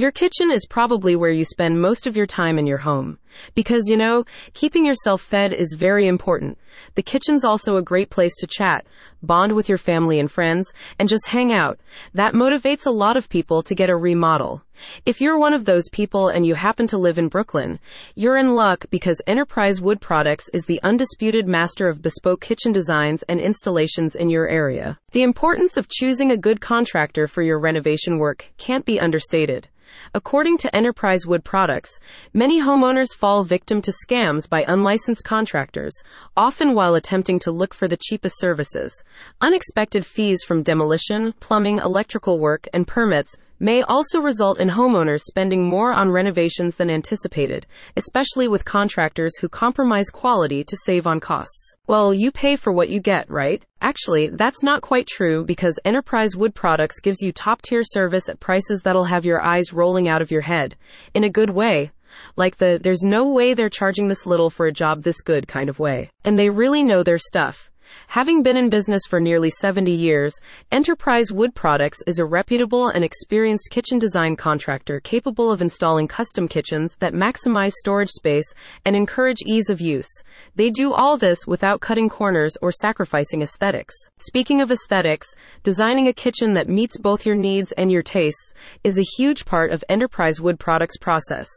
Your kitchen is probably where you spend most of your time in your home. Because, you know, keeping yourself fed is very important. The kitchen's also a great place to chat, bond with your family and friends, and just hang out. That motivates a lot of people to get a remodel. If you're one of those people and you happen to live in Brooklyn, you're in luck because Enterprise Wood Products is the undisputed master of bespoke kitchen designs and installations in your area. The importance of choosing a good contractor for your renovation work can't be understated. According to Enterprise Wood Products, many homeowners fall victim to scams by unlicensed contractors, often while attempting to look for the cheapest services. Unexpected fees from demolition, plumbing, electrical work, and permits may also result in homeowners spending more on renovations than anticipated, especially with contractors who compromise quality to save on costs. Well, you pay for what you get, right? Actually, that's not quite true because Enterprise Wood Products gives you top tier service at prices that'll have your eyes rolling out of your head. In a good way. Like the, there's no way they're charging this little for a job this good kind of way. And they really know their stuff. Having been in business for nearly 70 years, Enterprise Wood Products is a reputable and experienced kitchen design contractor capable of installing custom kitchens that maximize storage space and encourage ease of use. They do all this without cutting corners or sacrificing aesthetics. Speaking of aesthetics, designing a kitchen that meets both your needs and your tastes is a huge part of Enterprise Wood Products process.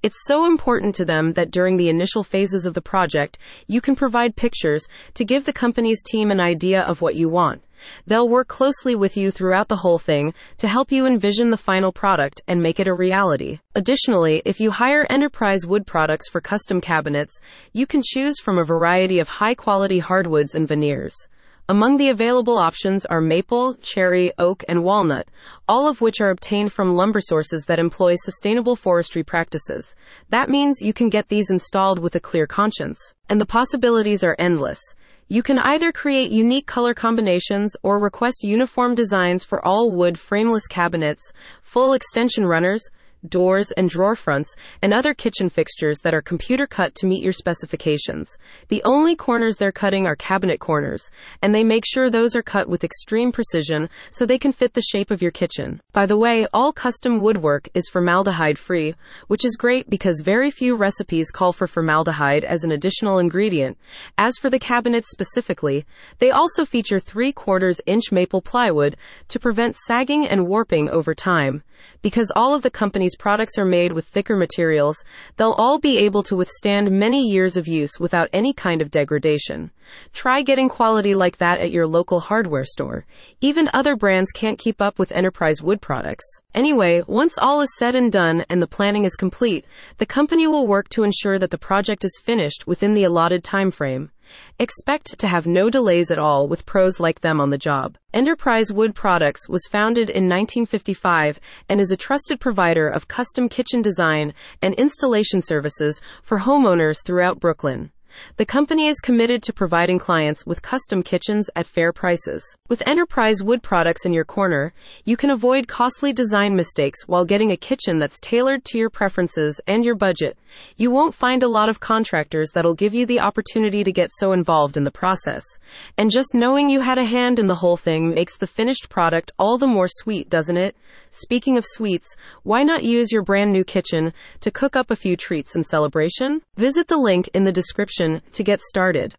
It's so important to them that during the initial phases of the project, you can provide pictures to give the company's team an idea of what you want. They'll work closely with you throughout the whole thing to help you envision the final product and make it a reality. Additionally, if you hire Enterprise Wood Products for custom cabinets, you can choose from a variety of high quality hardwoods and veneers. Among the available options are maple, cherry, oak, and walnut, all of which are obtained from lumber sources that employ sustainable forestry practices. That means you can get these installed with a clear conscience. And the possibilities are endless. You can either create unique color combinations or request uniform designs for all wood frameless cabinets, full extension runners, doors, and drawer fronts, and other kitchen fixtures that are computer cut to meet your specifications. The only corners they're cutting are cabinet corners, and they make sure those are cut with extreme precision so they can fit the shape of your kitchen. By the way, all custom woodwork is formaldehyde free, which is great because very few recipes call for formaldehyde as an additional ingredient. As for the cabinets specifically, they also feature 3 quarters inch maple plywood to prevent sagging and warping over time. Because all of the company's products are made with thicker materials, they'll all be able to withstand many years of use without any kind of degradation. Try getting quality like that at your local hardware store. Even other brands can't keep up with enterprise wood products. Anyway, once all is said and done and the planning is complete, the company will work to ensure that the project is finished within the allotted time frame. Expect to have no delays at all with pros like them on the job. Enterprise Wood Products was founded in 1955 and is a trusted provider of custom kitchen design and installation services for homeowners throughout Brooklyn. The company is committed to providing clients with custom kitchens at fair prices. With Enterprise Wood Products in your corner, you can avoid costly design mistakes while getting a kitchen that's tailored to your preferences and your budget. You won't find a lot of contractors that'll give you the opportunity to get so involved in the process. And just knowing you had a hand in the whole thing makes the finished product all the more sweet, doesn't it? Speaking of sweets, why not use your brand new kitchen to cook up a few treats in celebration? Visit the link in the description to get started.